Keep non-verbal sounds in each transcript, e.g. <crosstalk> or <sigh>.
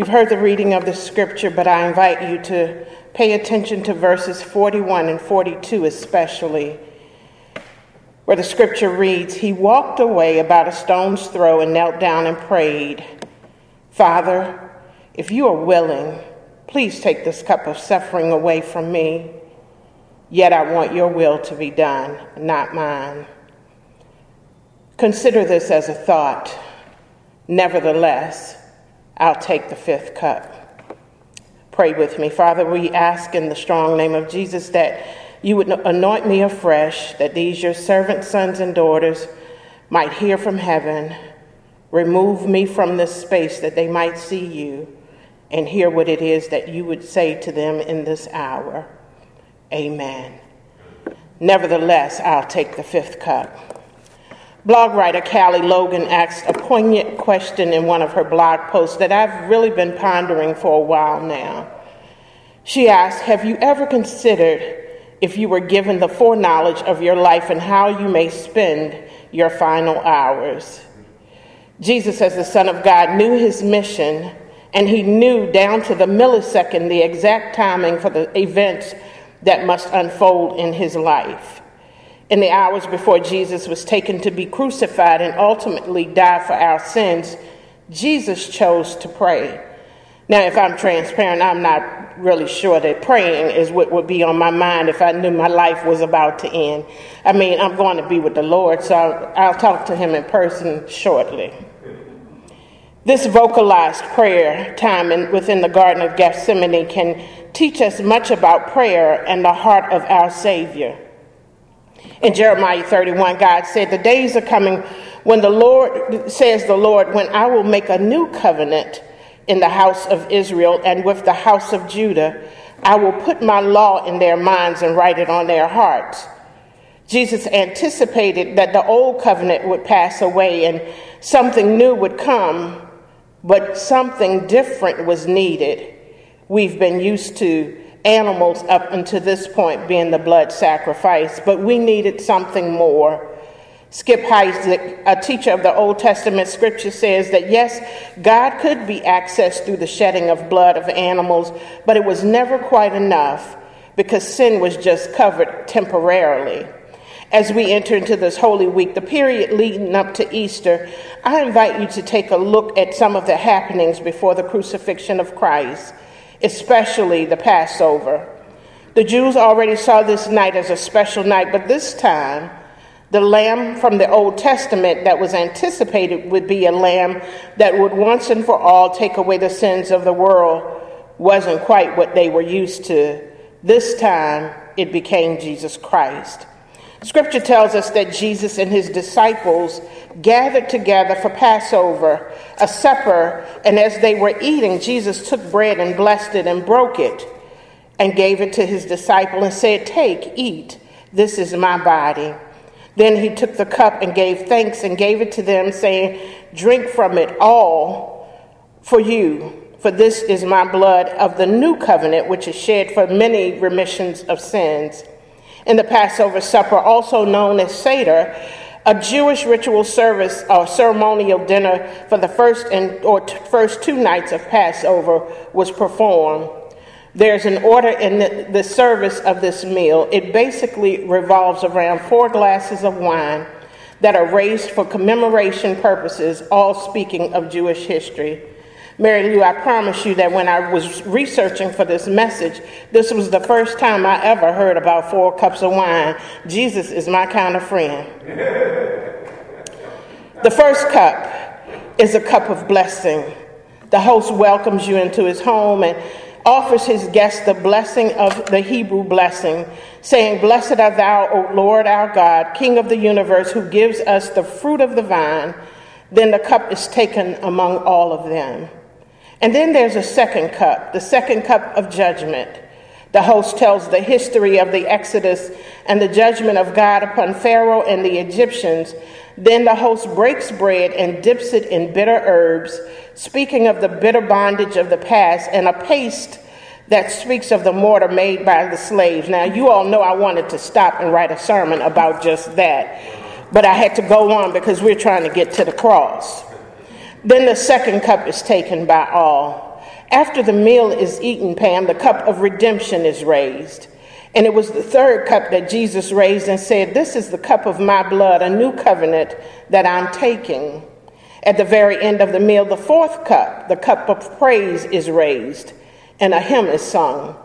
You've heard the reading of the scripture, but I invite you to pay attention to verses 41 and 42 especially, where the scripture reads He walked away about a stone's throw and knelt down and prayed, Father, if you are willing, please take this cup of suffering away from me. Yet I want your will to be done, not mine. Consider this as a thought. Nevertheless, I'll take the fifth cup. Pray with me. Father, we ask in the strong name of Jesus that you would anoint me afresh, that these your servant sons and daughters might hear from heaven. Remove me from this space that they might see you and hear what it is that you would say to them in this hour. Amen. Nevertheless, I'll take the fifth cup. Blog writer Callie Logan asked a poignant question in one of her blog posts that I've really been pondering for a while now. She asked, Have you ever considered if you were given the foreknowledge of your life and how you may spend your final hours? Jesus, as the Son of God, knew his mission and he knew down to the millisecond the exact timing for the events that must unfold in his life in the hours before Jesus was taken to be crucified and ultimately die for our sins, Jesus chose to pray. Now, if I'm transparent, I'm not really sure that praying is what would be on my mind if I knew my life was about to end. I mean, I'm going to be with the Lord, so I'll, talk to him in person shortly. This vocalized prayer time in, within the Garden of Gethsemane can teach us much about prayer and the heart of our Savior. In Jeremiah 31, God said, The days are coming when the Lord, says the Lord, when I will make a new covenant in the house of Israel and with the house of Judah. I will put my law in their minds and write it on their hearts. Jesus anticipated that the old covenant would pass away and something new would come, but something different was needed. We've been used to animals up until this point being the blood sacrifice, but we needed something more. Skip Heitzig, a teacher of the Old Testament scripture, says that yes, God could be accessed through the shedding of blood of animals, but it was never quite enough because sin was just covered temporarily. As we enter into this Holy Week, the period leading up to Easter, I invite you to take a look at some of the happenings before the crucifixion of Christ especially the Passover. The Jews already saw this night as a special night, but this time, the lamb from the Old Testament that was anticipated would be a lamb that would once and for all take away the sins of the world wasn't quite what they were used to. This time, it became Jesus Christ. Scripture tells us that Jesus and his disciples gathered together for Passover, a supper, and as they were eating, Jesus took bread and blessed it and broke it and gave it to his disciple and said, Take, eat, this is my body. Then he took the cup and gave thanks and gave it to them, saying, Drink from it all for you, for this is my blood of the new covenant, which is shed for many remissions of sins in the Passover supper, also known as Seder, a Jewish ritual service or ceremonial dinner for the first and or t- first two nights of Passover was performed. There's an order in the, the service of this meal. It basically revolves around four glasses of wine that are raised for commemoration purposes, all speaking of Jewish history. Mary Lou, I promise you that when I was researching for this message, this was the first time I ever heard about four cups of wine. Jesus is my kind of friend. <laughs> the first cup is a cup of blessing. The host welcomes you into his home and offers his guests the blessing of the Hebrew blessing, saying, Blessed art thou, O Lord our God, King of the universe, who gives us the fruit of the vine. Then the cup is taken among all of them. And then there's a second cup, the second cup of judgment. The host tells the history of the Exodus and the judgment of God upon Pharaoh and the Egyptians. Then the host breaks bread and dips it in bitter herbs, speaking of the bitter bondage of the past, and a paste that speaks of the mortar made by the slaves. Now, you all know I wanted to stop and write a sermon about just that, but I had to go on because we're trying to get to the cross. Then the second cup is taken by all. After the meal is eaten, Pam, the cup of redemption is raised. And it was the third cup that Jesus raised and said, This is the cup of my blood, a new covenant that I'm taking. At the very end of the meal, the fourth cup, the cup of praise, is raised, and a hymn is sung.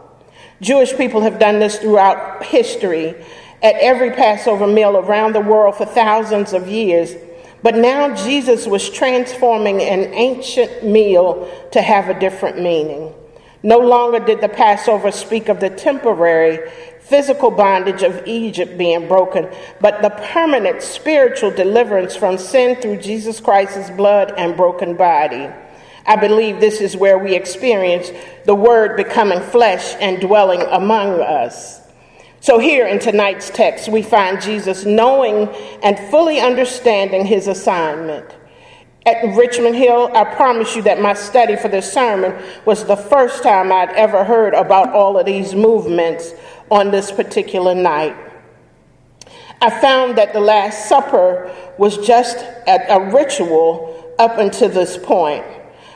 Jewish people have done this throughout history at every Passover meal around the world for thousands of years. But now Jesus was transforming an ancient meal to have a different meaning. No longer did the Passover speak of the temporary physical bondage of Egypt being broken, but the permanent spiritual deliverance from sin through Jesus Christ's blood and broken body. I believe this is where we experience the Word becoming flesh and dwelling among us. So, here in tonight's text, we find Jesus knowing and fully understanding his assignment. At Richmond Hill, I promise you that my study for this sermon was the first time I'd ever heard about all of these movements on this particular night. I found that the Last Supper was just a, ritual up until this point.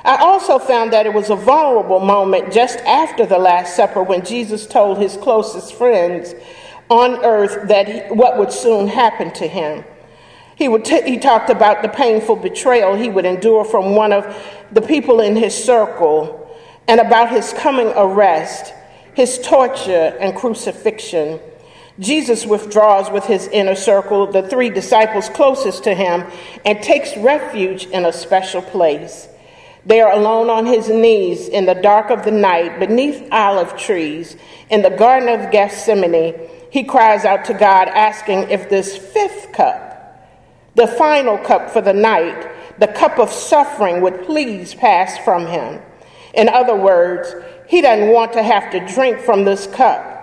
I also found that it was a vulnerable moment just after the Last Supper when Jesus told his closest friends on earth that he, what would soon happen to him. He, would t- he talked about the painful betrayal he would endure from one of the people in his circle and about his coming arrest, his torture, and crucifixion. Jesus withdraws with his inner circle, the three disciples closest to him, and takes refuge in a special place. They are alone on his knees in the dark of the night beneath olive trees in the Garden of Gethsemane. He cries out to God, asking if this fifth cup, the final cup for the night, the cup of suffering, would please pass from him. In other words, he doesn't want to have to drink from this cup.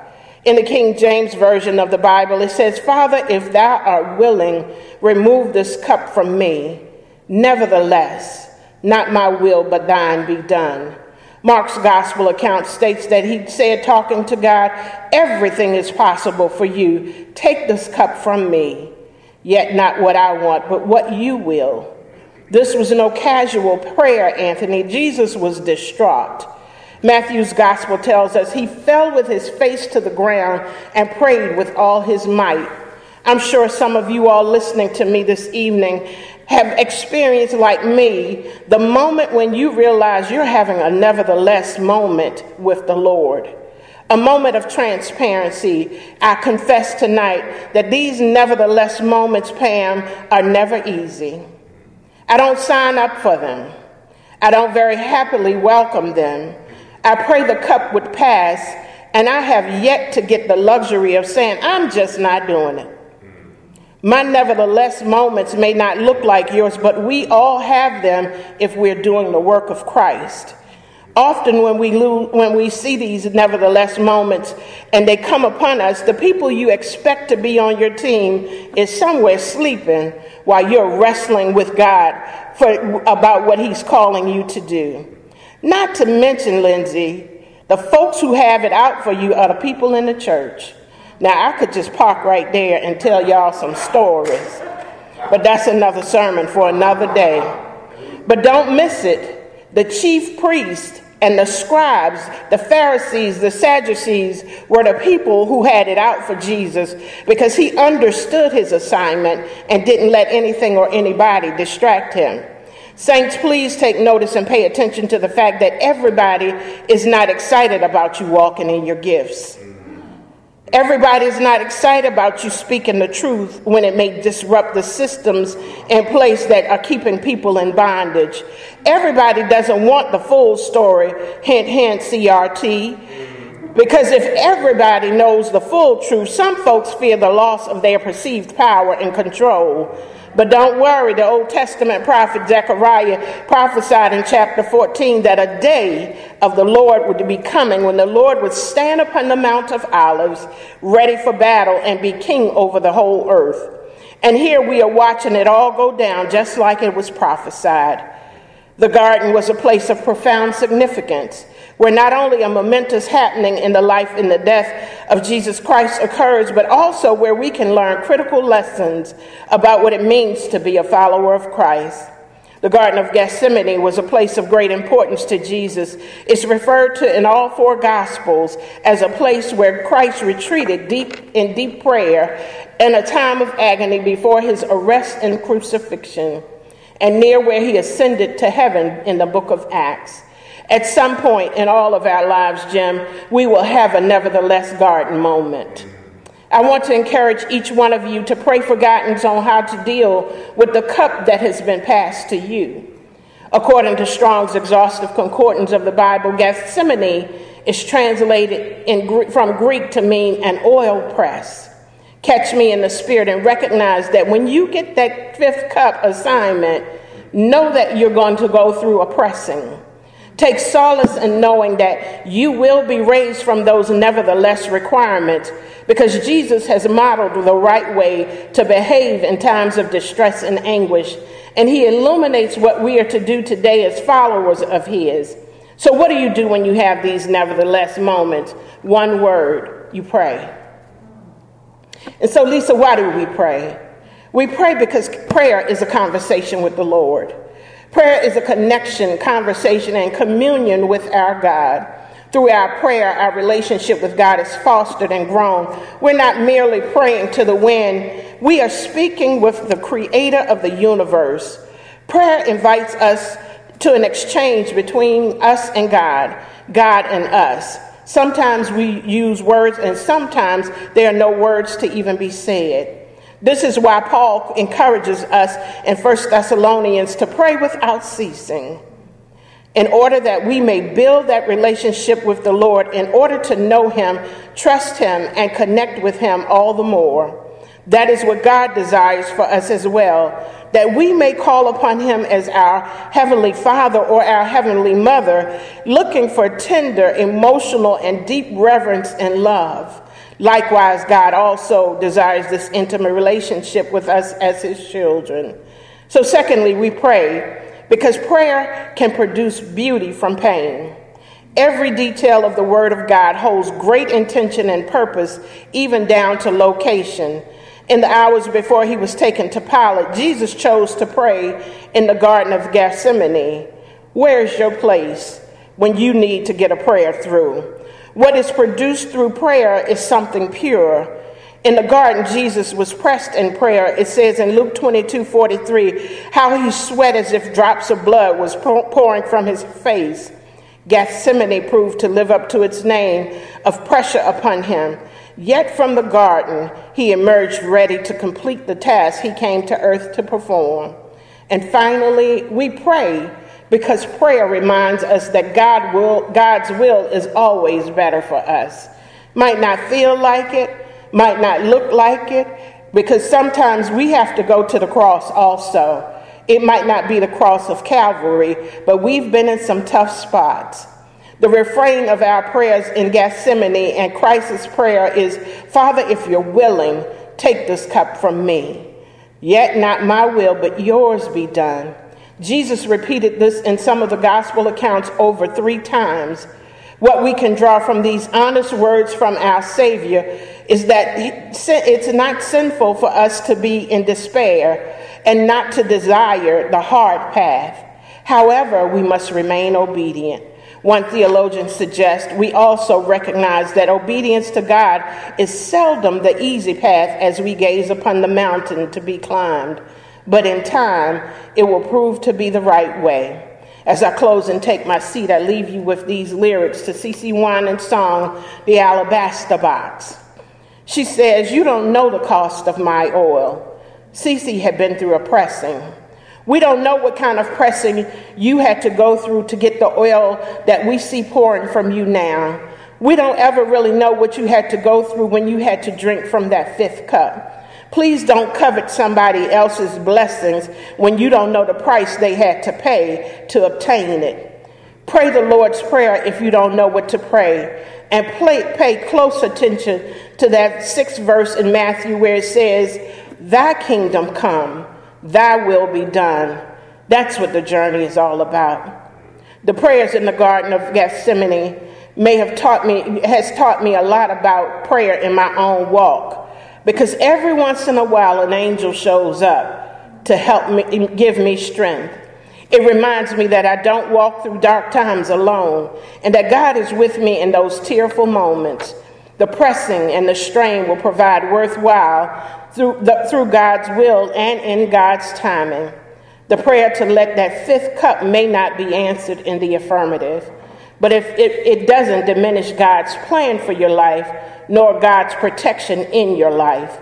In the King James Version of the Bible, it says, Father, if thou art willing, remove this cup from me. Nevertheless, not my will, but thine be done. Mark's gospel account states that he said, talking to God, Everything is possible for you. Take this cup from me, yet not what I want, but what you will. This was no casual prayer, Anthony. Jesus was distraught. Matthew's gospel tells us he fell with his face to the ground and prayed with all his might. I'm sure some of you all listening to me this evening have experienced, like me, the moment when you realize you're having a nevertheless moment with the Lord. A moment of transparency. I confess tonight that these nevertheless moments, Pam, are never easy. I don't sign up for them. I don't very happily welcome them. I pray the cup would pass, and I have yet to get the luxury of saying, I'm just not doing it. My nevertheless moments may not look like yours, but we all have them if we're doing the work of Christ. Often, when we, lose, when we see these nevertheless moments and they come upon us, the people you expect to be on your team is somewhere sleeping while you're wrestling with God for, about what He's calling you to do. Not to mention, Lindsay, the folks who have it out for you are the people in the church. Now, I could just park right there and tell y'all some stories, but that's another sermon for another day. But don't miss it. The chief priest and the scribes, the Pharisees, the Sadducees were the people who had it out for Jesus because he understood his assignment and didn't let anything or anybody distract him. Saints, please take notice and pay attention to the fact that everybody is not excited about you walking in your gifts. Everybody's not excited about you speaking the truth when it may disrupt the systems in place that are keeping people in bondage. Everybody doesn't want the full story, hint, hint, CRT. Because if everybody knows the full truth, some folks fear the loss of their perceived power and control. But don't worry, the Old Testament prophet Zechariah prophesied in chapter 14 that a day of the Lord would be coming when the Lord would stand upon the Mount of Olives, ready for battle, and be king over the whole earth. And here we are watching it all go down just like it was prophesied. The garden was a place of profound significance where not only a momentous happening in the life and the death of Jesus Christ occurs, but also where we can learn critical lessons about what it means to be a follower of Christ. The Garden of Gethsemane was a place of great importance to Jesus. It's referred to in all four Gospels as a place where Christ retreated deep in deep prayer in a time of agony before his arrest and crucifixion, and near where he ascended to heaven in the book of Acts. At some point in all of our lives, Jim, we will have a nevertheless garden moment. I want to encourage each one of you to pray for guidance on how to deal with the cup that has been passed to you. According to Strong's exhaustive concordance of the Bible, Gethsemane is translated in, from Greek to mean an oil press. Catch me in the spirit and recognize that when you get that fifth cup assignment, know that you're going to go through a pressing. Take solace in knowing that you will be raised from those nevertheless requirements because Jesus has modeled the right way to behave in times of distress and anguish, and he illuminates what we are to do today as followers of his. So, what do you do when you have these nevertheless moments? One word you pray. And so, Lisa, why do we pray? We pray because prayer is a conversation with the Lord. Prayer is a connection, conversation, and communion with our God. Through our prayer, our relationship with God is fostered and grown. We're not merely praying to the wind, we are speaking with the creator of the universe. Prayer invites us to an exchange between us and God, God and us. Sometimes we use words, and sometimes there are no words to even be said. This is why Paul encourages us in 1 Thessalonians to pray without ceasing, in order that we may build that relationship with the Lord, in order to know Him, trust Him, and connect with Him all the more. That is what God desires for us as well, that we may call upon Him as our Heavenly Father or our Heavenly Mother, looking for tender, emotional, and deep reverence and love. Likewise, God also desires this intimate relationship with us as His children. So, secondly, we pray because prayer can produce beauty from pain. Every detail of the Word of God holds great intention and purpose, even down to location. In the hours before he was taken to Pilate, Jesus chose to pray in the Garden of Gethsemane. Where is your place when you need to get a prayer through? What is produced through prayer is something pure. In the garden, Jesus was pressed in prayer. It says in Luke 22 43, how he sweat as if drops of blood was pouring from his face. Gethsemane proved to live up to its name of pressure upon him. Yet from the garden, he emerged ready to complete the task he came to earth to perform. And finally, we pray because prayer reminds us that God will, God's will is always better for us. Might not feel like it, might not look like it, because sometimes we have to go to the cross also. It might not be the cross of Calvary, but we've been in some tough spots. The refrain of our prayers in Gethsemane and Christ's prayer is Father, if you're willing, take this cup from me. Yet not my will, but yours be done. Jesus repeated this in some of the gospel accounts over three times. What we can draw from these honest words from our Savior is that it's not sinful for us to be in despair and not to desire the hard path. However, we must remain obedient. One theologian suggests we also recognize that obedience to God is seldom the easy path as we gaze upon the mountain to be climbed but in time it will prove to be the right way. As I close and take my seat, I leave you with these lyrics to CeCe Winans song, The Alabaster Box. She says, You don't know the cost of my oil. CeCe had been through a pressing. We don't know what kind of pressing you had to go through to get the oil that we see pouring from you now. We don't ever really know what you had to go through when you had to drink from that fifth cup. Please don't covet somebody else's blessings when you don't know the price they had to pay to obtain it. Pray the Lord's Prayer if you don't know what to pray. And play, pay close attention to that sixth verse in Matthew where it says, Thy kingdom come, thy will be done. That's what the journey is all about. The prayers in the Garden of Gethsemane may have taught me, has taught me a lot about prayer in my own walk. Because every once in a while, an angel shows up to help me, give me strength. It reminds me that I don't walk through dark times alone and that God is with me in those tearful moments. The pressing and the strain will provide worthwhile through, the, through God's will and in God's timing. The prayer to let that fifth cup may not be answered in the affirmative, but if it, it doesn't diminish God's plan for your life, nor God's protection in your life.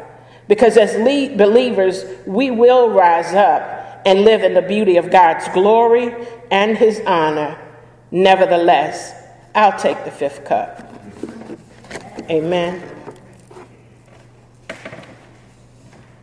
Because as believers, we will rise up and live in the beauty of God's glory and his honor. Nevertheless, I'll take the fifth cup. Amen.